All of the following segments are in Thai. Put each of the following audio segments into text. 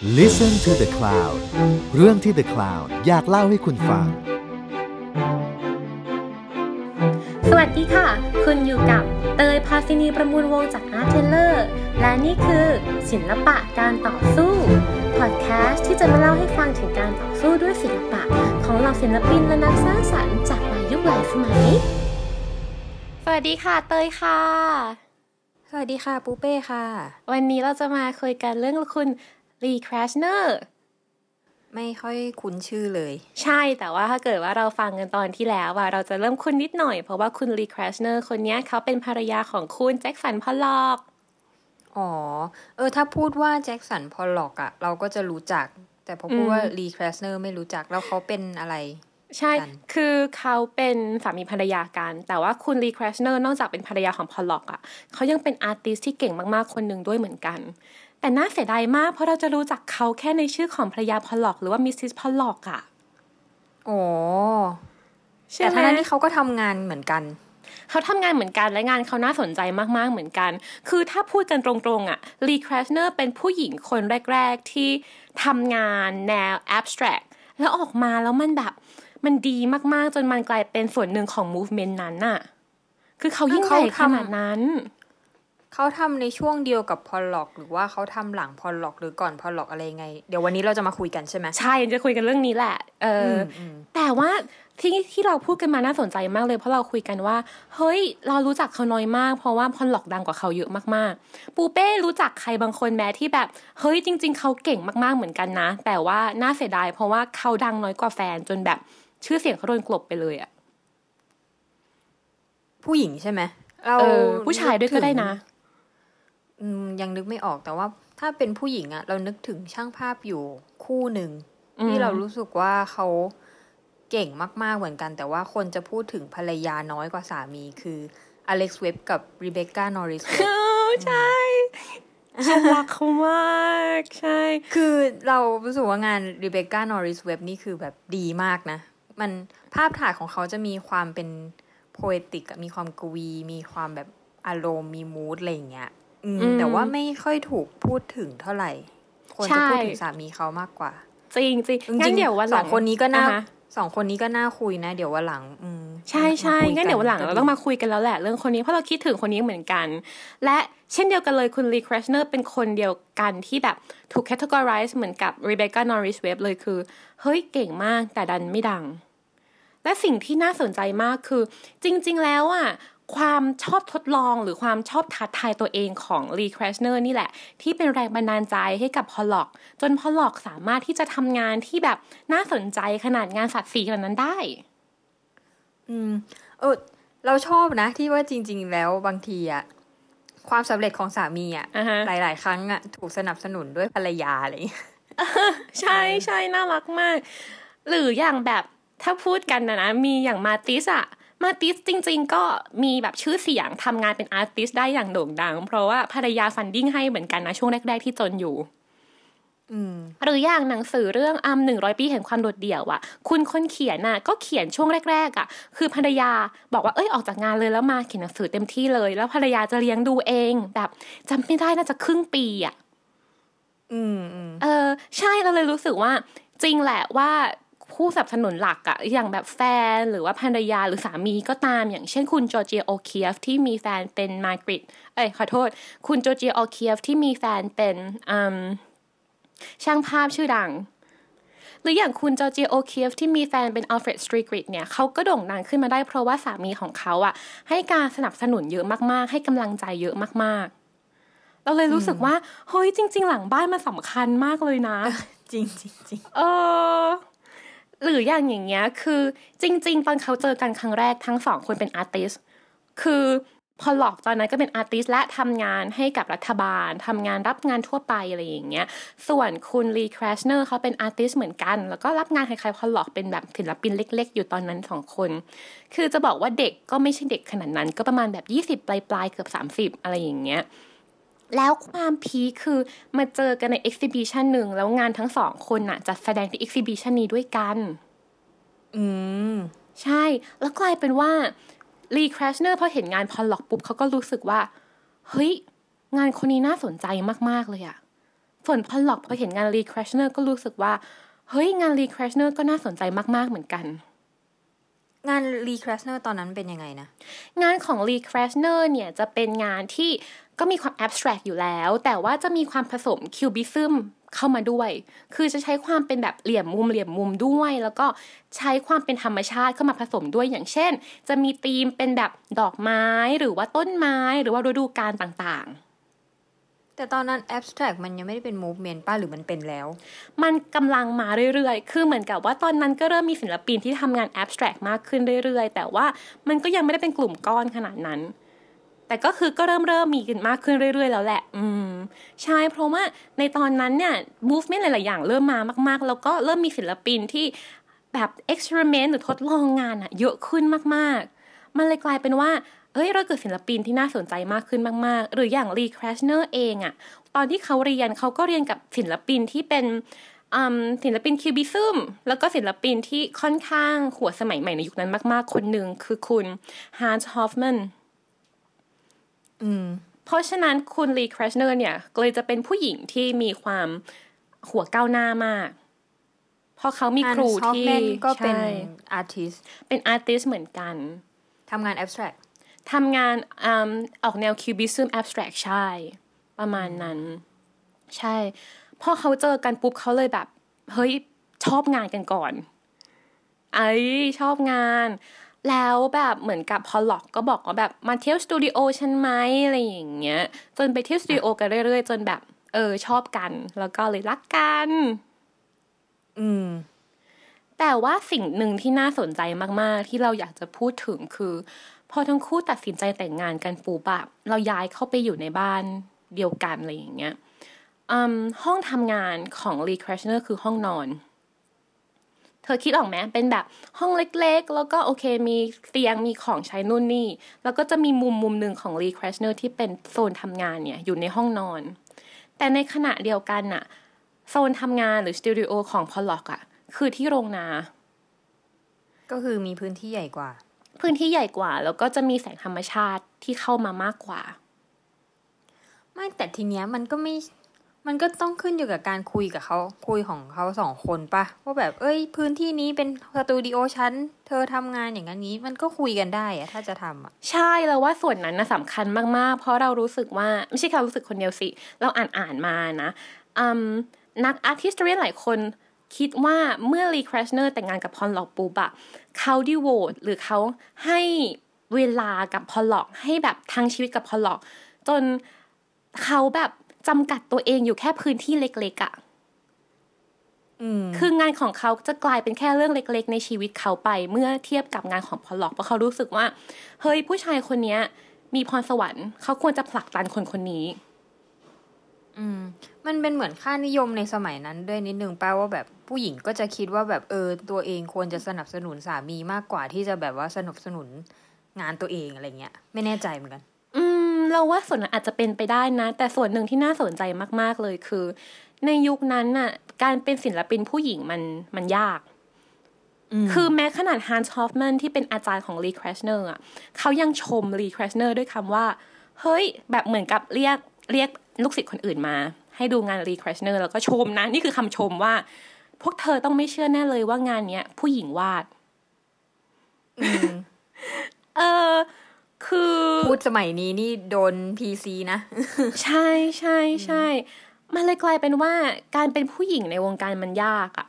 Listen to the Cloud เรื่องที่ The Cloud อยากเล่าให้คุณฟัง สวัสดีค่ะ คุณอยู่กับเตยพาซินีประมูลวงจาก Art Taylor และนี่คือศิลปะการต่อสู้พอดแคสต์ที่จะมาเล่าให้ฟังถึงการต่อสู้ด้วยศิลปะ ของเหล่าศิลปินและนักสร้างสรรค์จากหลายยุคหลายสมัย สวัสดีค่ะเตยค่ะ สวัสดีค่ะปูเป้ค่ะ วันนี้เราจะมาคุยกันเรื่องคุณ Lee Krasner ไม่ค่อยคุ้นชื่อเลย ใช่แต่ว่าถ้าเกิดว่าเราฟังกันตอนที่แล้วว่าเราจะเริ่มคุ้นนิดหน่อย เพราะว่าคุณ Lee Krasner คนนี้เขาเป็นภรรยาของคุณแจ็คสันพอลล็อกอ๋อ เออ ถ้าพูดว่าแจ็คสันพอลล็อกอะเราก็จะรู้จัก แต่พอพูดว่า Lee Krasner ไม่รู้จักแล้วเขาเป็นอะไรใช่กันคือเขาเป็นสามีภรรยากัน แต่ว่าคุณ Lee Krasner นอกจากเป็นภรรยาของพอลล็อกอะ เขายังเป็น artist ที่เก่งมากๆ คนหนึ่งด้วยเหมือนกัน แต่น่าเสียดายมากเพราะเราจะรู้จักเขาแค่ในชื่อของภรรยาพอลล็อก หรือว่า Mrs. พอลล็อกอะอ๋อใช่แต่ไหมทั้งนั้นที่เขาก็ทำงานเหมือนกัน เขาทำงานเหมือนกันและงานเขาน่าสนใจมากๆเหมือนกัน คือถ้าพูดกันตรงๆอะ Lee Krasner เป็นผู้หญิงคนแรก ๆ ที่ทำงานแนว abstract แล้วออกมาแล้วมันแบบมันดีมากๆ จนมันกลายเป็นส่วนหนึ่งของ movement นั้นน่ะ คือเขายิ่งใหญ่เขาทำนาดนั้น เขาทำในช่วงเดียวกับพอลล็อก หรือว่าเขาทำหลังพอลล็อก หรือก่อนพอลล็อกอะไรยังไง เดี๋ยววันนี้เราจะมาคุยกันใช่ไหมใช่จะคุยกันเรื่องนี้แหละเออออืมแต่ว่าที่ที่เราพูดกันมาน่าสนใจมากเลยเพราะเราคุยกันว่า เฮ้ย เรารู้จักเขาน้อยมาก เพราะว่าพอลล็อกดังกว่าเขาเยอะมากๆ ปูเป้รู้จักใครบางคนแม้ที่แบบ เฮ้ยจริง ๆ เขาเก่งมากๆเหมือนกันนะ แต่ว่าน่าเสียดาย เพราะว่าเขาดังน้อยกว่าแฟนจนแบบชื่อเสียงเขาโดนกลบไปเลยอะผู้หญิงใช่ไหมเราเออผู้ชายด้วยก็ได้นะอืม ยังนึกไม่ออกแต่ว่า ถ้าเป็นผู้หญิงอะเรานึกถึงช่างภาพอยู่คู่หนึ่งอืมที่เรารู้สึกว่าเขาเก่งมาก ๆ เหมือนกัน แต่ว่าคนจะพูดถึงภรรยาน้อยกว่าสามีคืออเล็กซ์เว็บกับรีเบคก้านอริสเออใช่ฉันรักเขามาก ใช่ คือเรารู้สึกว่างานรีเบคก้านอริสเว็บนี่คือแบบดีมากนะ มันภาพถ่ายของเขาจะมีความเป็นโพเอติกมีความกวี มีความแบบอารมณ์มีมูดอะไรอย่างเงี้ยอืมอืม แต่ว่าไม่ค่อยถูกพูดถึงเท่าไหร่คนใช่จะพูดถึงสามีเขามากกว่า จริงจริงจริงๆงั้นเดี๋ยววันหสลัองงคนนี้ก็น่าอะฮะสองคนนี้ก็น่าคุยนะ เดี๋ยววันหลัง อืมใช่ใช่มาคุงั้นเดี๋ยววันหลังก็เราต้องมาคุยกันแล้วแหละเรื่องคนนี้เพราะเราคิดถึงคนนี้เหมือนกัน และเช่นเดียวกันเลยคุณ Lee Krasner เป็นคนเดียวกันที่แบบถูก categorize เหมือนกับ Rebecca Norris Webb เลยคือ เฮ้ยเก่งมากแต่ดันไม่ดัง และสิ่งที่น่าสนใจมากคือ จริง ๆ แล้วอะ ความชอบทดลองหรือความชอบท้าทายตัวเองของ Lee Krasner นี่แหละ ที่เป็นแรงบันดาลใจให้กับพอลล็อก จนพอลล็อกสามารถที่จะทำงานที่แบบน่าสนใจขนาดงานสัตว์สีขนาดนั้นได้ อืมเออเราชอบนะที่ว่าจริง ๆ แล้วบางทีอะความสำเร็จของสามีอะอ่าฮะหลาย ๆ ครั้งอะถูกสนับสนุนด้วยภรรยาอะไรอย่างเงี้ยใช่ใช่น่ารักมาก หรืออย่างแบบถ้าพูดกันนะนะมีอย่างมาติสอะ มาติสจริง ๆ ก็มีแบบชื่อเสียงทำงานเป็น artist ได้อย่างโด่งดัง เพราะว่าภรรยา funding ให้เหมือนกันนะช่วงแรก ๆ ที่จนอยู่อืมหรืออย่างหนังสือเรื่องอัมหนึ่งร้อยปีแห่งความโดดเดี่ยวอะคุณคนเขียนน่ะ ก็เขียนช่วงแรก ๆอะคือภรรยาบอกว่าเอ้ยออกจากงานเลยแล้วมาเขียนหนังสือเต็มที่เลย แล้วภรรยาจะเลี้ยงดูเองแบบจำไม่ได้น่าจะครึ่งปีอะอืมอืมเออ ใช่เราเลยรู้สึกว่า จริงแหละว่า ผู้สนับสนุนหลักอะอย่างแบบแฟนหรือว่าภรรยาหรือสามีก็ตาม อย่างเช่นคุณจอร์เจียโอเคียฟที่มีแฟนเป็นมาร์กริตเอ้ยขอโทษ คุณจอร์เจียโอเคียฟที่มีแฟนเป็นอืมช่างภาพชื่อดัง หรืออย่างคุณจอร์เจียโอเคียฟที่มีแฟนเป็น Alfred Stieglitz เนี่ยเขาก็โด่งดังขึ้นมาได้เพราะว่าสามีของเขาอะให้การสนับสนุนเยอะมากๆ ให้กำลังใจเยอะมากๆเราเลยรู้สึกว่าเฮ้ยจริง ๆ หลังบ้านมันสำคัญมากเลยนะ จริงจริงจริงเออ หรืออย่างอย่างเงี้ยคือจริง ๆ ตอนเขาเจอกันครั้งแรกทั้งสองคนเป็น artistคือพอลล็อกตอนนั้นก็เป็น artist และทำงานให้กับรัฐบาลทำงานรับงานทั่วไปอะไรอย่างเงี้ย ส่วนคุณ Lee Krasner เขาเป็น artist เหมือนกัน แล้วก็รับงานคล้ายๆพอลล็อกเป็นแบบศิลปินเล็ก ๆ อยู่ตอนนั้นสองคน คือจะบอกว่าเด็กก็ไม่ใช่เด็กขนาดนั้น ก็ประมาณแบบ 20 ปลายๆเกือบ 30 อะไรอย่างเงี้ย แล้วความ peak คือมาเจอกันใน exhibition หนึ่งแล้วงานทั้งสองคนน่ะจัดแสดงที่ exhibition นี้ด้วยกัน อืม ใช่ แล้วกลายเป็นว่า Lee Krasner พอเห็นงานพอลล็อกปุ๊บเขาก็รู้สึกว่า เฮ้ย งานคนนี้น่าสนใจมาก ๆ เลยอะส่วนพอลล็อกพอเห็นงาน Lee Krasner ก็รู้สึกว่า เฮ้ย งาน Lee Krasner ก็น่าสนใจมาก ๆ เหมือนกันงาน Lee Krasner ตอนนั้นเป็นยังไงนะ งานของ Lee Krasner เนี่ยจะเป็นงานที่ ก็มีความ abstract อยู่แล้ว แต่ว่าจะมีความผสม cubism เข้ามาด้วย คือจะใช้ความเป็นแบบเหลี่ยมมุมเหลี่ยมมุมด้วย แล้วก็ใช้ความเป็นธรรมชาติเข้ามาผสมด้วย อย่างเช่น จะมีธีมเป็นแบบดอกไม้ หรือว่าต้นไม้ หรือว่าฤดูกาลต่างๆ แต่ตอนนั้น abstract มันยังไม่ได้เป็น movement ป้าหรือมันเป็นแล้ว มันกำลังมาเรื่อยๆ คือเหมือนกับว่าตอนนั้นก็เริ่มมีศิลปินที่ทำงาน abstract มากขึ้นเรื่อยๆ แต่ว่ามันก็ยังไม่ได้เป็นกลุ่มก้อนขนาดนั้น แต่ก็คือก็เริ่มเริ่มมีกันมากขึ้นเรื่อยๆ แล้วแหละ อืม ใช่ เพราะว่าในตอนนั้นเนี่ย movement หลาย ๆ อย่างเริ่มมามากๆ แล้วก็เริ่มมีศิลปินที่แบบ experiment หรือทดลองงานอะเยอะขึ้นมากๆ มันเลยกลายเป็นว่า เอ้ย เราเกิดศิลปินที่น่าสนใจมากขึ้นมาก ๆ หรืออย่าง Lee Krasner เองอะตอนที่เขาเรียนเขาก็เรียนกับศิลปินที่เป็นศิลปิน cubism แล้วก็ศิลปินที่ค่อนข้างหัวสมัยใหม่ในยุคนั้นมาก ๆ คนหนึ่งคือคุณฮ a น s ์ฮอฟแมน อืมเพราะฉะนั้นคุณ Lee Krasner เนี่ยก็เลยจะเป็นผู้หญิงที่มีความหัวก้าวหน้ามาก เพราะเขามีครู ที่ Hans Hofmann ก็เป็นใช่ artist เป็น artist เหมือนกันทำงาน abstract ทำงานอืมออกแนว cubism abstract ใช่ ประมาณนั้น ใช่พอเขาเจอกันปุ๊บเขาเลยแบบ เฮ้ย ชอบงานกันก่อน ไอ้ชอบงาน แล้วแบบเหมือนกับพอหลอกก็บอกว่าแบบมาเที่ยวสตูดิโอฉันไหมอะไรอย่างเงี้ยจนไปเที่ยวสตูดิโอกันเรื่อยๆ จนแบบเออชอบกัน แล้วก็เลยรักกัน อืม แต่ว่าสิ่งหนึ่งที่น่าสนใจมากๆ ที่เราอยากจะพูดถึงคือ พอทั้งคู่ตัดสินใจแต่งงานกันปุ๊บอะเราย้ายเข้าไปอยู่ในบ้านเดียวกันอะไรอย่างเงี้ยอืมห้องทำงานของ Lee Krasner คือห้องนอน ธอคิดออกไหมเป็นแบบห้องเล็กๆ แล้วก็โอเคมีเตียงมีของใช้นู่นนี่ แล้วก็จะมีมุมมุมหนึ่งของ Lee Krasner ที่เป็นโซนทำงานเนี่ยอยู่ในห้องนอน แต่ในขณะเดียวกันน่ะโซนทำงานหรือสตูดิโอของพอลล็อกอะคือที่โรงนา ก็คือมีพื้นที่ใหญ่กว่า พื้นที่ใหญ่กว่า แล้วก็จะมีแสงธรรมชาติที่เข้ามามากกว่า ไม่แต่ทีเนี้ยมันก็ไม่ มันก็ต้องขึ้นอยู่กับการคุยกับเขาคุยของเขาสองคนปะว่าแบบเอ้ย พื้นที่นี้เป็นสตูดิโอชั้นเธอทำงานอย่างนั้นนี้มันก็คุยกันได้อะถ้าจะทำอะใช่แล้วว่าส่วนนั้นนะสำคัญมากๆ เพราะเรารู้สึกว่าไม่ใช่แค่รู้สึกคนเดียวสิ เราอ่านอ่านมานะอืมนัก art historian หลายคนคิดว่าเมื่อ Lee Krasner แต่งงานกับพอลล็อกปุ๊บอะเขา devote หรือเขาให้เวลากับพอลล็อกให้แบบทั้งชีวิตกับพอลล็อกจนเขาแบบ จำกัดตัวเองอยู่แค่พื้นที่เล็กๆอะ่ะอืมคืองานของเขาจะกลายเป็นแค่เรื่องเล็ก ๆ ในชีวิตเขาไป เมื่อเทียบกับงานของพอลล็อกเพราะเขารู้สึกว่า เฮ้ยผู้ชายคนเนี้ย มีพรสวรรค์เขาควรจะผลักดันคนคนนี้ อืม มันเป็นเหมือนค่านิยมในสมัยนั้นด้วยนิดนึงป้าว่าแบบผู้หญิงก็จะคิดว่าแบบเออ ตัวเองควรจะสนับสนุนสามีมากกว่าที่จะแบบว่าสนับสนุนงานตัวเองอะไรเงี้ย ไม่แน่ใจเหมือนกันอืม เราว่าส่วนนั้นอาจจะเป็นไปได้นะ แต่ส่วนหนึ่งที่น่าสนใจมาก ๆเลยคือ ในยุคนั้นน่ะ การเป็นศิลปินผู้หญิงมันมันยาก คือแม้ขนาดฮันส์ฮอฟแมนที่เป็นอาจารย์ของลี แครสเนอร์อะเขายังชมลี แครสเนอร์ด้วยคำว่า เฮ้ย แบบเหมือนกับเรียกเรียกลูกศิษย์คนอื่นมา ให้ดูงานลี แครสเนอร์แล้วก็ชมนะ นี่คือคำชมว่า พวกเธอต้องไม่เชื่อแน่เลยว่างานเนี้ย ผู้หญิงวาดอืมเออ คือ พูดสมัยนี้นี่โดนพีซีนะ ใช่ใช่ใช่มันเลยกลายเป็นว่าการเป็นผู้หญิงในวงการมันยากอะ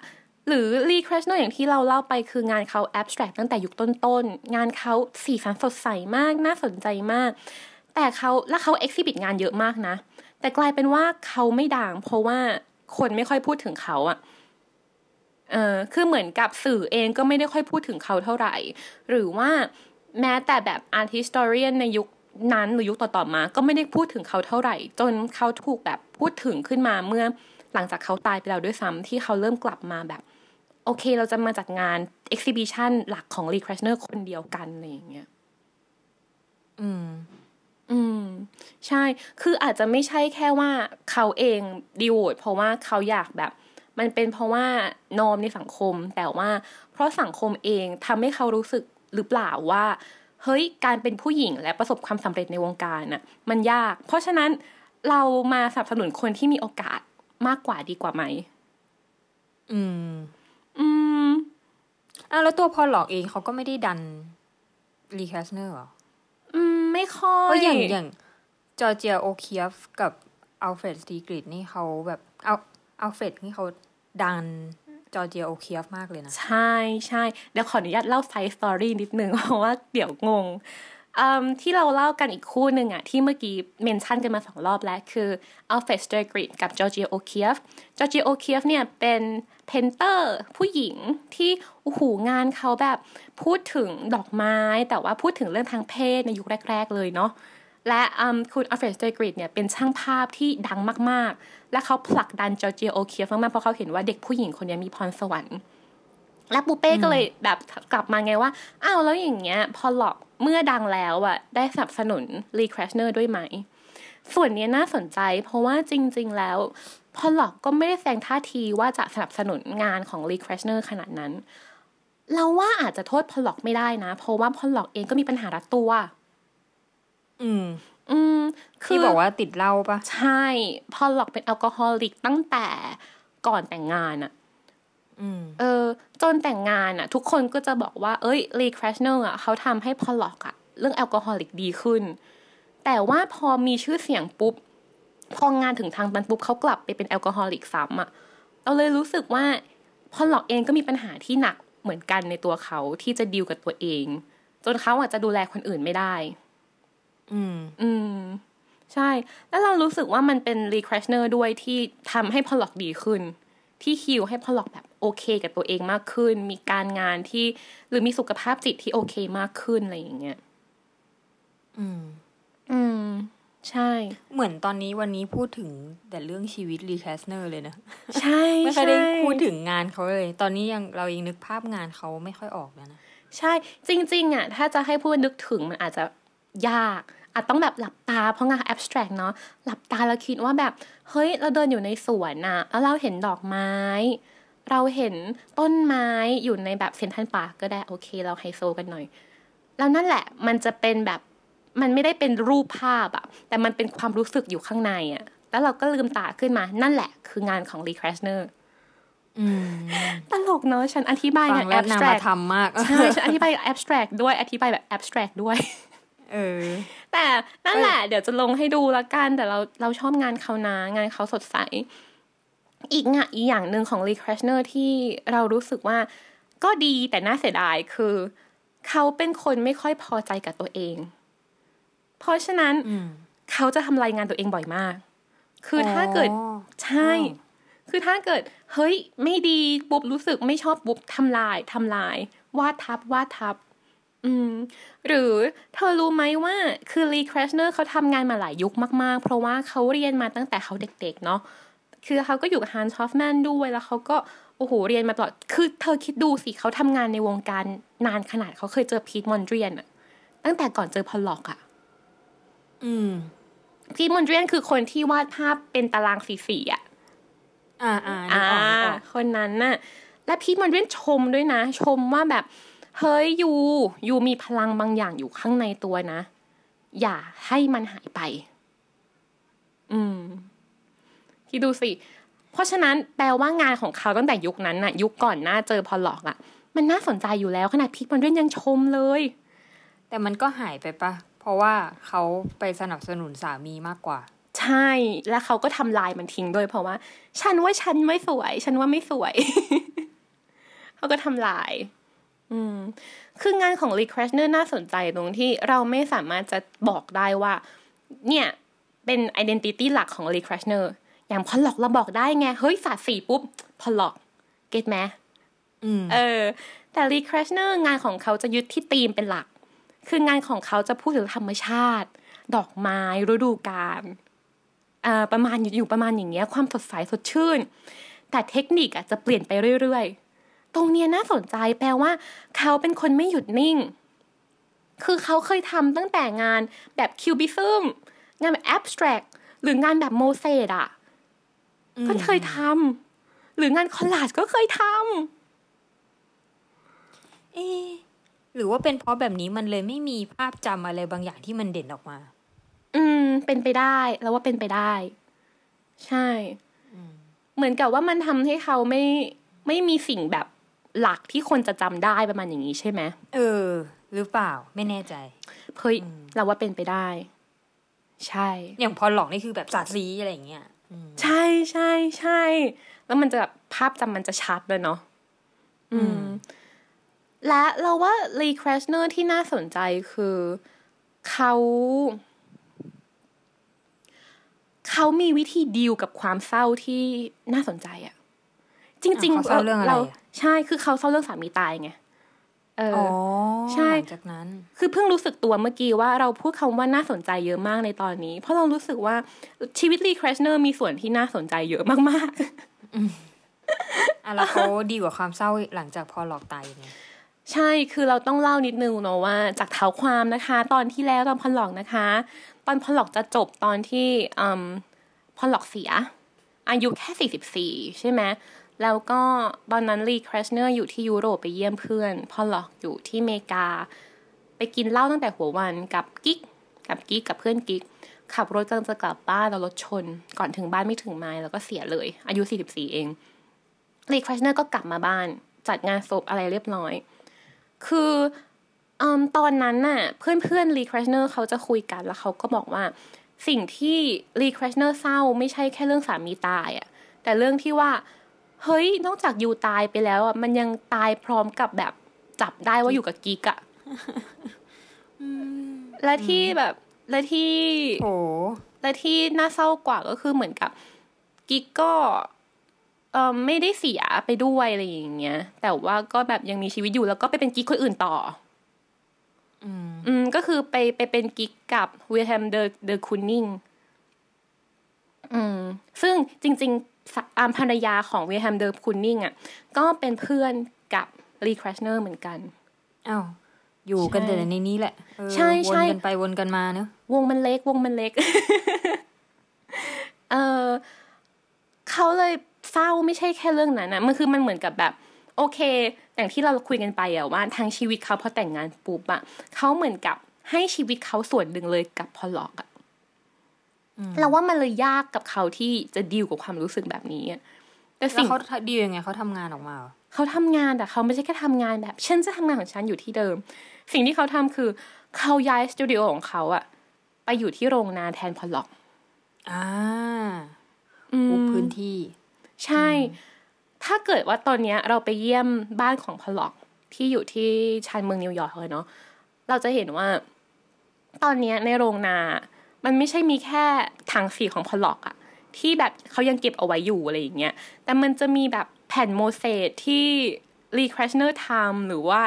หรือรีครชโนอย่างที่เราเล่าไปคืองานเขาแอบสแตรกตั้งแต่ยุคต้นๆ งานเขาสีสันสดใสมากน่าสนใจมาก แต่เขาแล้วเขาเอ็กซิบิทงานเยอะมากนะ แต่กลายเป็นว่าเขาไม่ดังเพราะว่าคนไม่ค่อยพูดถึงเขาอะเออคือเหมือนกับสื่อเองก็ไม่ได้ค่อยพูดถึงเขาเท่าไหร่ หรือว่า แม้แต่แบบอาร์ติสตอรีนในยุคนั้นหรือยุคต่อๆมา ก็ไม่ได้พูดถึงเขาเท่าไหร่ จนเขาถูกแบบพูดถึงขึ้นมาเมื่อหลังจากเขาตายไปแล้วด้วยซ้ำที่เขาเริ่มกลับมาแบบ โอเคเราจะมาจัดงาน exhibition หลักของ Lee Krasner คนเดียวกันอะไรอย่างเงี้ยอืม อืม ใช่ คืออาจจะไม่ใช่แค่ว่าเขาเองดีโวตเพราะว่าเขาอยากแบบ มันเป็นเพราะว่า norm ในสังคม แต่ว่าเพราะสังคมเองทำให้เขารู้สึก หรือเปล่าว่า เฮ้ยการเป็นผู้หญิงและประสบความสำเร็จในวงการน่ะมันยาก เพราะฉะนั้นเรามาสนับสนุนคนที่มีโอกาสมากกว่าดีกว่าไหม อืม อืมอะแล้วตัวพอลล็อกเองเขาก็ไม่ได้ดันลีแครสเนอร์หรอ อืม ไม่ค่อย เพยราะอย่างอย่างจอร์เจียโอเคียฟกับอัลเฟรดสติกลิตซ์นี่เขาแบบเอาอัลเฟรดนี่เขาดัน จอร์เจียโอเคียฟมากเลยนะ ใช่ใช่เดี๋ยวขออนุญาตเล่า side story นิดนึง เพราะว่าเดี๋ยวงงที่เราเล่ากันอีกคู่หนึ่งอะที่เมื่อกี้ mention กันมาสองรอบแล้ว คืออัลเฟรด สติกลิตซ์กับจอร์เจียโอเคียฟจอร์เจียโอเคียฟเนี่ยเป็น painter ผู้หญิงที่โอ้โหงานเขาแบบพูดถึงดอกไม้ แต่ว่าพูดถึงเรื่องทางเพศในยุคแรก ๆ เลยเนาะ และคุณอัลเฟรด สติกลิตซ์เนี่ยเป็นช่างภาพที่ดังมากๆ และเขาผลักดันจอร์เจียโอเคียฟมากๆ เพราะเขาเห็นว่าเด็กผู้หญิงคนนี้มีพรสวรรค์ แล้วปูเป้ก็เลยแบบกลับมาไงว่า อ้าวแล้วอย่างเงี้ย พอลล็อกเมื่อดังแล้วอะได้สนับสนุนลีแครสเนอร์ด้วยไหม ส่วนนี้น่าสนใจเพราะว่าจริง ๆ แล้ว พอลล็อกก็ไม่ได้แสดงท่าทีว่าจะสนับสนุนงานของลีแครสเนอร์ขนาดนั้น เราว่าอาจจะโทษพอลล็อกไม่ได้นะ เพราะว่าพอลล็อกเองก็มีปัญหารัดตัว อืม อืมคือที่บอกว่าติดเหล้าปะใช่พอลล็อกเป็น alcoholic ตั้งแต่ก่อนแต่งงานอะอืมเออ จนแต่งงานอะทุกคนก็จะบอกว่า เอ้ยลี แครสเนอร์อะเขาทำให้พอลล็อกอะเรื่อง alcoholic ดีขึ้น แต่ว่าพอมีชื่อเสียงปุ๊บ พองานถึงทางตันปุ๊บเขากลับไปเป็น alcoholic ซ้ำอะเราเลยรู้สึกว่าพอลล็อกเองก็มีปัญหาที่หนักเหมือนกันในตัวเขาที่จะดีลกับตัวเอง จนเขาอาจจะดูแลคนอื่นไม่ได้ อืม อืม ใช่ แล้วเรารู้สึกว่ามันเป็นลี แครสเนอร์ด้วยที่ทำให้พอลล็อกดีขึ้น ที่ฮิวให้พอลล็อกแบบโอเคกับตัวเองมากขึ้น มีการงานที่หรือมีสุขภาพจิตที่โอเคมากขึ้นอะไรอย่างเงี้ย อืม อืม ใช่ เหมือนตอนนี้วันนี้พูดถึงแต่เรื่องชีวิตลีแครสเนอร์เลยนะ ใช่ไม่ค่อยได้ใช่พูดถึงงานเขาเลย ตอนนี้ยังเรายังนึกภาพงานเขาไม่ค่อยออกแล้วนะใช่ จริง ๆอะถ้าจะให้พูดนึกถึงมันอาจจะ ยากอาจต้องแบบหลับตาเพราะงาน abstract เนาะหลับตาแล้วคิดว่าแบบ เฮ้ย เราเดินอยู่ในสวนน่ะแล้วเราเห็นดอกไม้ เราเห็นต้นไม้อยู่ในแบบเซนทรัลปาร์กก็ได้โอเค เราไฮโซกันหน่อย แล้วนั่นแหละมันจะเป็นแบบมันไม่ได้เป็นรูปภาพอะแต่มันเป็นความรู้สึกอยู่ข้างในอะแล้วเราก็ลืมตาขึ้นมานั่นแหละ คืองานของ Lee Krasner อืมตลกเนาะฉันอธิบายฟัอย่างงแล้วนามา abstract ทำมากใช่ฉันอธิบาย abstract ด้วยอธิบายแบบ abstract ด้วย เออ แต่นั่นแหละ เดี๋ยวจะลงให้ดูละกัน แต่เราเราชอบงานเขานะ งานเขาสดใส อีกงานอีกอย่างหนึ่งของ Lee Krasner ที่เรารู้สึกว่าก็ดีแต่น่าเสียดายคือ เขาเป็นคนไม่ค่อยพอใจกับตัวเอง เพราะฉะนั้นอืมเขาจะทำรายงานตัวเองบ่อยมาก คือถ้าเกิดอ๋อใช่ คือถ้าเกิด เฮ้ย ไม่ดี ปุ๊บรู้สึกไม่ชอบปุ๊บทำลายทำลาย วาดทับวาดทับ อืมหรือเธอรู้ไหมว่าคือรีครชเนอร์เขาทำงานมาหลายยุคมากๆ เพราะว่าเขาเรียนมาตั้งแต่เขาเด็กๆเนาะคือเขาก็อยู่กับฮันส์ฮอฟแมนด้วยแล้วเขาก็โอ้โหเรียนมาตลอด คือเธอคิดดูสิเขาทำงานในวงการนานขนาดเขาเคยเจอพีทมอนเดรียนอะตั้งแต่ก่อนเจอพอลล็อกอะอืมพีทมอนเดรียนคือคนที่วาดภาพเป็นตารางสีๆอะอ่าอ่านึอ่ากออกนึกออกคนนั้นน่ะและพีทมอนเดรียนชมด้วยนะ ชมว่าแบบ เฮ้ย you you มีพลังบางอย่างอยู่ข้างในตัวนะ อย่าให้มันหายไป อืมคิดดูสิ เพราะฉะนั้นแปลว่างานของเขาตั้งแต่ยุคนั้นน่ะ ยุคก่อนหน้าเจอพอลล็อกอะมันน่าสนใจอยู่แล้วขนาดพีทมอนเดรียนยังชมเลย แต่มันก็หายไปปะเพราะว่าเขาไปสนับสนุนสามีมากกว่า ใช่ แล้วเขาก็ทำลายมันทิ้งด้วยเพราะว่า ฉันว่าฉันไม่สวย ฉันว่าไม่สวย เขาก็ทำลาย อืม คืองานของ Lee Krasner น่าสนใจตรงที่เราไม่สามารถจะบอกได้ว่า เนี่ย เป็น identity หลักของ Lee Krasner อย่างพอหลอกเราบอกได้ไง เฮ้ยสาดสีปุ๊บ พอหลอก เก็ตไหมอืมเออ แต่ Lee Krasner งานของเขาจะยึดที่ธีมเป็นหลัก คืองานของเขาจะพูดถึงธรรมชาติ ดอกไม้ฤดูกาลอ่าประมาณอยู่อยู่ประมาณอย่างเงี้ย ความสดใสสดชื่น แต่เทคนิคอะจะเปลี่ยนไปเรื่อยๆ ตรงเนี้ยน่าสนใจแปลว่า เขาเป็นคนไม่หยุดนิ่ง คือเขาเคยทำตั้งแต่งานแบบคิวบิซึมงานแบบแอบสแตรกหรืองานแบบโมเสสอะก็เคยทำหรืองานคอลลาจก็เคยทำเอ๊ะหรือว่าเป็นเพราะแบบนี้มันเลยไม่มีภาพจำอะไรบางอย่างที่มันเด่นออกมา อืม เป็นไปได้แล้วว่าเป็นไปได้ ใช่เหมือนกับว่ามันทำให้เขาไม่ไม่มีสิ่งแบบ หลักที่คนจะจำได้ประมาณอย่างนี้ใช่ไหมเออ หรือเปล่าไม่แน่ใจเฮ้ยเราว่าเป็นไปได้ ใช่ อย่างพอหลอกนี่คือแบบสาดซีอะไรอย่างเงี้ยอืมใช่ใช่ใช่แล้วมันจะแบบภาพจำมันจะชัดเลยเนาะอืม และเราว่าลีครชเนอร์ที่น่าสนใจคือเขาเขามีวิธีดีลกับความเศร้าที่น่าสนใจอะ จริงเขาเศร้าเรื่องอะไรเราอะใช่คือเขาเศร้าเรื่องสามีตายไงเอออ๋อใช่หลังจากนั้น คือเพิ่งรู้สึกตัวเมื่อกี้ว่าเราพูดคำว่าน่าสนใจเยอะมากในตอนนี้ เพราะเรารู้สึกว่าชีวิตรีครชเนอร์มีส่วนที่น่าสนใจเยอะมากๆอะแล้วเขาดีกว่าความเศร้าหลังจากพอหลอกตายยังไงใช่คือเราต้องเล่านิดนึงเนาะว่า จากเท้าความนะคะ ตอนที่แล้วตอนพอลล็อกนะคะ ตอนพอลล็อกจะจบตอนที่อืมพอลล็อกเสีย อายุแค่44ใช่ไหม แล้วก็ตอนนั้นลี แครสเนอร์อยู่ที่ยุโรปไปเยี่ยมเพื่อนพอลล็อกอยู่ที่อเมริกา ไปกินเหล้าตั้งแต่หัววันกับกิ๊ก กับกิ๊กกับเพื่อนกิ๊ก ขับรถกำลังจะกลับบ้านแล้วรถชน ก่อนถึงบ้านไม่ถึงไมล์แล้วก็เสียเลย อายุ 44 เองลี แครสเนอร์ก็กลับมาบ้าน จัดงานศพอะไรเรียบร้อย คือตอนนั้นน่ะเพื่อนเพื่อนลี แครสเนอร์เขาจะคุยกันแล้วเขาก็บอกว่า สิ่งที่ลี แครสเนอร์เศร้าไม่ใช่แค่เรื่องสามีตายอะแต่เรื่องที่ว่า เฮ้ยนอกจาก you ตายไปแล้วอะมันยังตายพร้อมกับแบบจับได้ว่าอยู่กับกิ๊กอะและที่แบบและที่โอ้และที่น่าเศร้ากว่าก็คือเหมือนกับกิ๊กก็เออไม่ได้เสียไปด้วยอะไรอย่างเงี้ย แต่ว่าก็แบบยังมีชีวิตอยู่แล้วก็ไปเป็นกิ๊กคนอื่นต่อ อืมอืมก็คือไปไปเป็นกิ๊กกับวิลแฮมเดอร์เดอร์คูนิงอืมซึ่งจริงๆสะ อามภรรยาของวิลแฮมเดอร์คูนิงอะก็เป็นเพื่อนกับลี แครสเนอร์เหมือนกันอ้าวอยู่กันใช่แต่ในนี้แหละเออใช่ใช่วนกันไปวนกันมาเนอะวงมันเล็กวงมันเล็ก เออเขาเลยเศร้าไม่ใช่แค่เรื่องนั้นนะมันคือมันเหมือนกับแบบ โอเค อย่างที่เราคุยกันไปอะว่าทางชีวิตเขาพอแต่งงานปุ๊บอะเขาเหมือนกับให้ชีวิตเขาส่วนหนึ่งเลยกับพอลล็อกอะ เราว่ามันเลยยากกับเขาที่จะดีลกับความรู้สึกแบบนี้อะแต่แล้วสิ่งเขาดียังไงเขาทำงานออกมาเหรอเขาทำงานแต่เขาไม่ใช่แค่ทำงานแบบฉันจะทำงานของฉันอยู่ที่เดิม สิ่งที่เขาทำคือเขาย้ายสตูดิโอของเขาอะไปอยู่ที่โรงนาแทนพอลล็อกอ่าอืมบุกพื้นที่ ใช่ ถ้าเกิดว่าตอนเนี้ยเราไปเยี่ยมบ้านของพอลล็อกที่อยู่ที่ชานเมืองนิวยอร์กเลยเนาะเราจะเห็นว่า ตอนเนี้ยในโรงนา มันไม่ใช่มีแค่ถังสีของพอลล็อกอะที่แบบเขายังเก็บเอาไว้อยู่อะไรอย่างเงี้ย แต่มันจะมีแบบแผ่นโมเสกที่ลี แครสเนอร์ทำหรือว่า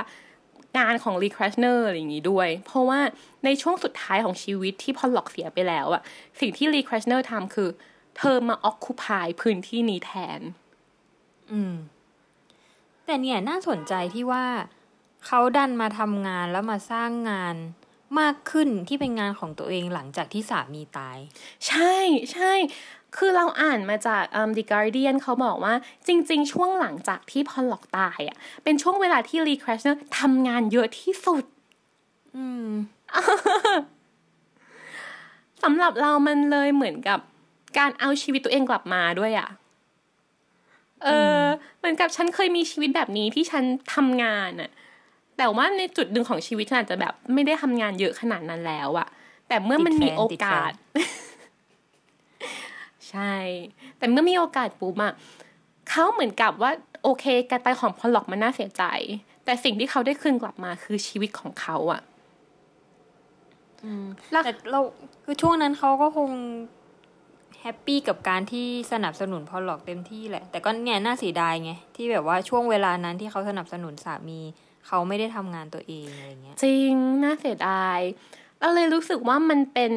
งานของลี แครสเนอร์อะไรอย่างงี้ด้วย เพราะว่าในช่วงสุดท้ายของชีวิตที่พอลล็อกเสียไปแล้วอะสิ่งที่ลี แครสเนอร์ทำคือ เธอมา occupy พื้นที่นี้แทน อืม แต่เนี่ยน่าสนใจที่ว่าเขาดันมาทำงานแล้วมาสร้างงาน มากขึ้นที่เป็นงานของตัวเองหลังจากที่สามีตาย ใช่ใช่คือเราอ่านมาจาก um, The Guardian เขาบอกว่าจริง ๆ ช่วงหลังจากที่พอลล็อกตายอะ เป็นช่วงเวลาที่รีครชเนอร์ทำงานเยอะที่สุด อืมสำหรับเรามันเลยเหมือนกับการเอาชีวิตตัวเองกลับมาด้วยอะ่ะเออเหมือนกับฉันเคยมีชีวิตแบบนี้ที่ฉันทำงานอะ่ะ แต่ว่าในจุดหนึ่งของชีวิตฉันอาจจะแบบไม่ได้ทำงานเยอะขนาดนั้นแล้วอะ่ะแต่เมื่อมันมีโอกาส ใช่ แต่เมื่อมีโอกาสปุ๊บอะเขาเหมือนกับว่าโอเค การตายของพอลล็อกมันน่าเสียใจ แต่สิ่งที่เขาได้คืนกลับมาคือชีวิตของเขาอะแล้วแต่เราคือช่วงนั้นเขาก็คง happy กับการที่สนับสนุนพอลล็อกเต็มที่แหละ แต่ก็เนี่ยน่าเสียดายไง ที่แบบว่าช่วงเวลานั้นที่เขาสนับสนุนสามี เขาไม่ได้ทำงานตัวเองอะไรเงี้ยจริงน่าเสียดายเราเลยรู้สึกว่ามันเป็น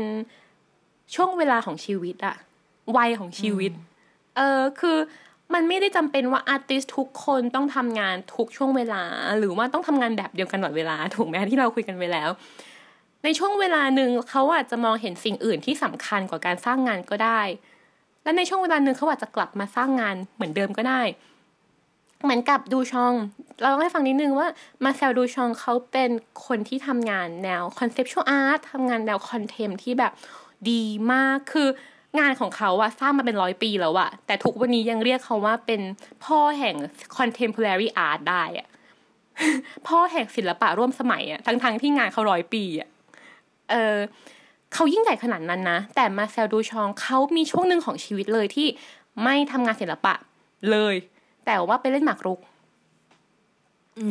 ช่วงเวลาของชีวิตอะวัยของชีวิต เออคือมันไม่ได้จำเป็นว่าอาร์ติสทุกคนต้องทำงานทุกช่วงเวลา หรือว่าต้องทำงานแบบเดียวกันตลอดเวลา ถูกไหมที่เราคุยกันไปแล้ว ในช่วงเวลาหนึ่งเขาอาจจะมองเห็นสิ่งอื่นที่สำคัญกว่าการสร้างงานก็ได้ และในช่วงเวลาหนึ่งเขาอาจจะกลับมาสร้างงานเหมือนเดิมก็ได้ เหมือนกับดูชองป์ เราต้องให้ฟังนิดนึงว่ามาร์เซลดูชองป์เขาเป็นคนที่ทำงานแนว conceptual art ทำงานแนว contemp ที่แบบดีมากคืองานของเขาอะสร้างมาเป็นร้อยปีแล้วอะแต่ทุกวันนี้ยังเรียกเขาว่าเป็นพ่อแห่ง contemporary art ได้อะพ่อแห่งศิลปะร่วมสมัยอะทั้งๆที่งานเขาร้อยปีอะเออเขายิ่งใหญ่ขนาดนั้นนะ แต่มาร์เซลดูชองป์เขามีช่วงหนึ่งของชีวิตเลยที่ไม่ทำงานศิลปะเลย แต่ว่าไปเล่นหมากรุก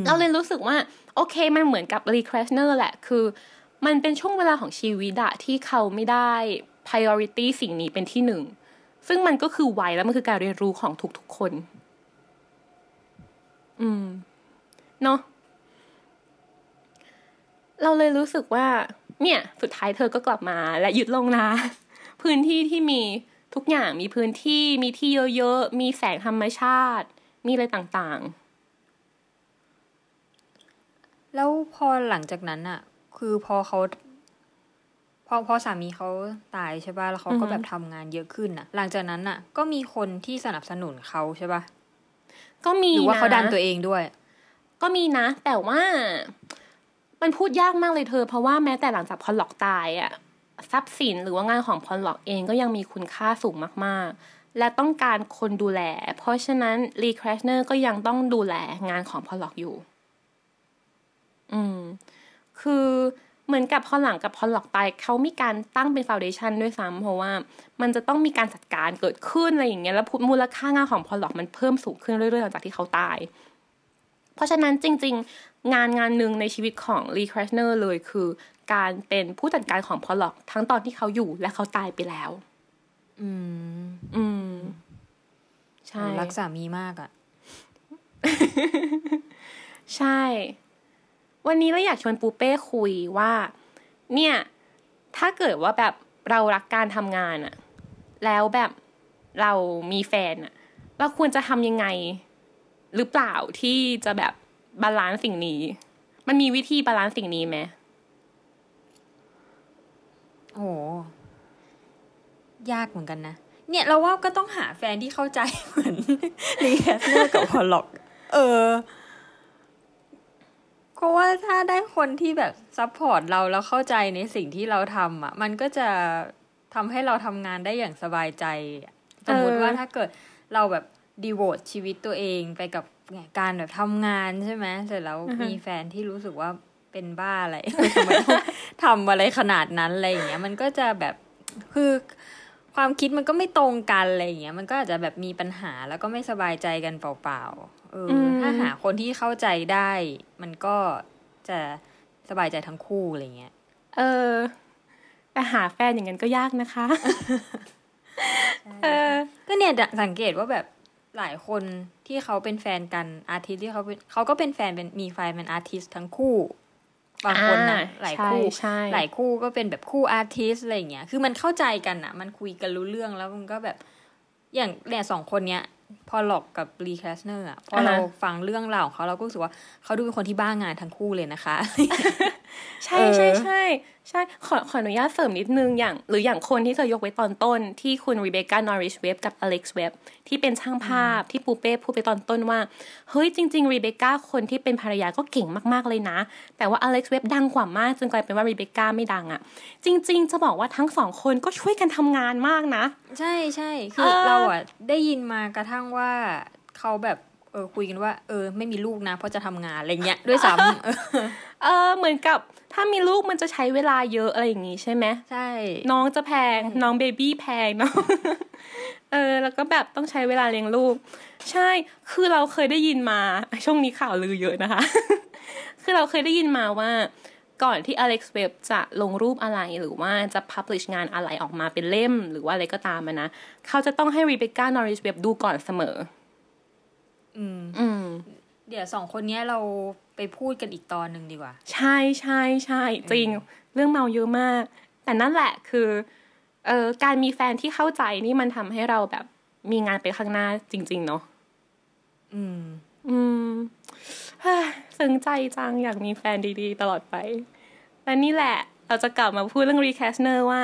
เราเลยรู้สึกว่า โอเค มันเหมือนกับรีครสเนอร์แหละ คือ มันเป็นช่วงเวลาของชีวิตอะที่เขาไม่ได้ priority สิ่งนี้เป็นที่หนึ่ง ซึ่งมันก็คือวัยแล้วมันคือการเรียนรู้ของทุกๆคน อืม เนาะเราเลยรู้สึกว่า เนี่ย สุดท้ายเธอก็กลับมาและยึดลงนะ พื้นที่ที่มีทุกอย่างมีพื้นที่มีที่เยอะๆ มีแสงธรรมชาติ มีอะไรต่างๆ แล้วพอหลังจากนั้นอะคือพอเขาพอพอสามีเขาตายใช่ป่ะแล้วเขาก็แบบทำงานเยอะขึ้นอะหลังจากนั้นอะก็มีคนที่สนับสนุนเขาใช่ป่ะก็มีหรือว่าเขาดันตัวเองด้วย ก็มีนะ แต่ว่ามันพูดยากมากเลยเธอ เพราะว่าแม้แต่หลังจากพอลล็อกตายอะทรัพย์สินหรือว่างานของพอลล็อกเองก็ยังมีคุณค่าสูงมากๆ และต้องการคนดูแล เพราะฉะนั้นลี แครสเนอร์ก็ยังต้องดูแลงานของพอลล็อกอยู่ อืม คือเหมือนกับพอหลังกับพอลล็อกไปเขามีการตั้งเป็น foundation ด้วยซ้ำเพราะว่า มันจะต้องมีการจัดการเกิดขึ้นอะไรอย่างเงี้ยแล้วมูลค่างานของพอลล็อกมันเพิ่มสูงขึ้นเรื่อยๆหลังจากที่เขาตาย เพราะฉะนั้นจริง ๆ งานงานหนึ่งในชีวิตของลี แครสเนอร์เลยคือ การเป็นผู้จัดการของพอลล็อกทั้งตอนที่เขาอยู่และเขาตายไปแล้ว อืม อืม ใช่รักสามีมากอะ่ะ ใช่ วันนี้เราอยากชวนปูเป้คุยว่า เนี่ย ถ้าเกิดว่าแบบเรารักการทำงานอะแล้วแบบเรามีแฟนอะเราควรจะทำยังไง หรือเปล่าที่จะแบบ balance สิ่งนี้ มันมีวิธี balance สิ่งนี้ไหมโอ้ยากเหมือนกันนะ เนี่ยเราว่าก็ต้องหาแฟนที่เข้าใจเหมือนลีแครสเนอร์กับพอลล็อก เออเพราะว่าถ้าได้คนที่แบบ support เราแล้วเข้าใจในสิ่งที่เราทำอะ มันก็จะทำให้เราทำงานได้อย่างสบายใจ สมมติว่าถ้าเกิดเราแบบดีโวตชีวิตตัวเองไปกับการแบบทำงานใช่ไหมเสร็จแล้วมีแฟนที่รู้สึกว่าเป็นบ้าอะไรทำไมต้องทำอะไรขนาดนั้นอะไรอย่างเงี้ย มันก็จะแบบคือ ความคิดมันก็ไม่ตรงกันอะไรอย่างเงี้ยมันก็อาจจะแบบมีปัญหาแล้วก็ไม่สบายใจกันเปล่าเออถ้าหาคนที่เข้าใจได้ มันก็จะสบายใจทั้งคู่อะไรเงี้ยเออแต่หาแฟนอย่างนั้นก็ยากนะคะเออก็เนี่ยสังเกตว่าแบบหลายคนที่เขาเป็นแฟนกัน artist ที่เขาเป็นเขาก็เป็นแฟนเป็นมีแฟนเป็น artist ทั้งคู่ บางคนนะหลายคู่หลายคู่ก็เป็นแบบคู่ artist อะไรเงี้ยคือมันเข้าใจกันอะมันคุยกันรู้เรื่องแล้วมันก็แบบอย่างเนี่ยสองคนเนี้ยพอลล็อกกับลีแครสเนอร์อะพอเราฟังเรื่องราวของเขาเราก็รู้สึกว่าเขาดูเป็นคนที่บ้างงานทั้งคู่เลยนะคะ ใช่ใช่ใช่ใช่ขอขออนุญาตเสริมนิดนึงอย่าง หรืออย่างคนที่เคยยกไว้ตอนต้น ที่คุณรีเบคก้านอริชเว็บกับอเล็กซ์เว็บที่เป็นช่างภาพที่ปูเป้พูดไปตอนต้นว่า เฮ้ยจริง ๆ รีเบคก้าคนที่เป็นภรรยาก็เก่งมากๆเลยนะ แต่ว่าอเล็กซ์เว็บดังกว่ามากจนกลายเป็นว่ารีเบคก้าไม่ดังอะ่ะ จริง ๆ จะบอกว่าทั้งสองคนก็ช่วยกันทำงานมากนะ ใช่ใช่คือเราอะได้ยินมากระทั่งว่าเขาแบบ เออคุยกันว่า เออ ไม่มีลูกนะ เพราะจะทำงานอะไรเงี้ยด้วยซ้ำเออเหมือนกับถ้ามีลูกมันจะใช้เวลาเยอะอะไรอย่างงี้ใช่ไหมใช่ น้องจะแพงน้องเบบี้แพงเนาะเออแล้วก็แบบต้องใช้เวลาเลี้ยงลูก ใช่คือเราเคยได้ยินมาช่วงนี้ข่าวลือเยอะนะคะ คือเราเคยได้ยินมาว่าก่อนที่อเล็กซ์เว็บจะลงรูปอะไรหรือว่าจะพับลิชงานอะไรออกมาเป็นเล่ม หรือว่าอะไรก็ตามนะ เขาจะต้องให้รีเบคก้านอริชเว็บดูก่อนเสมอ อืม อืม เดี๋ยวสองคนนี้เราไปพูดกันอีกตอนหนึ่งดีกว่า ใช่ใช่ใช่จริง เรื่องเมาเยอะมาก แต่นั่นแหละคือเอ่อการมีแฟนที่เข้าใจนี่มันทำให้เราแบบมีงานไปข้างหน้าจริง ๆ เนาะอืม อืมซึ้งใจจังอยากมีแฟนดีๆ ตลอดไปและนี่แหละเราจะกลับมาพูดเรื่องลีแครสเนอร์ว่า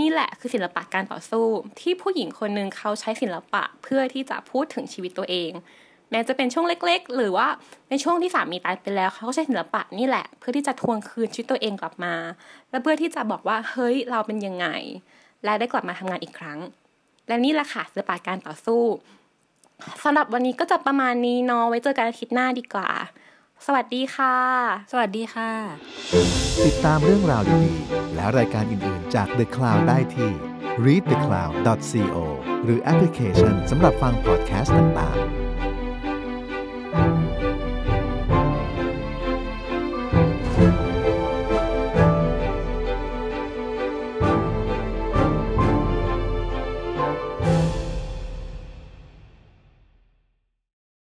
นี่แหละคือศิลปะการต่อสู้ ที่ผู้หญิงคนหนึ่งเขาใช้ศิลปะเพื่อที่จะพูดถึงชีวิตตัวเอง แม้จะเป็นช่วงเล็ก ๆ หรือว่าในช่วงที่สามีตายไปแล้วเขาก็ใช้ศิลปะนี่แหละ เพื่อที่จะทวงคืนชีวิตตัวเองกลับมา และเพื่อที่จะบอกว่าเฮ้ยเราเป็นยังไง และได้กลับมาทำงานอีกครั้ง และนี่แหละค่ะศิลปะการต่อสู้สำหรับวันนี้ก็จะประมาณนี้เนาะไว้เจอกันอาทิตย์หน้าดีกว่า สวัสดีค่ะ สวัสดีค่ะ ติดตามเรื่องราวดีๆ และรายการอื่นๆ จาก The Cloud ได้ที่ readthecloud.co หรือแอปพลิเคชันสำหรับฟังพอดแคสต์ต่างๆ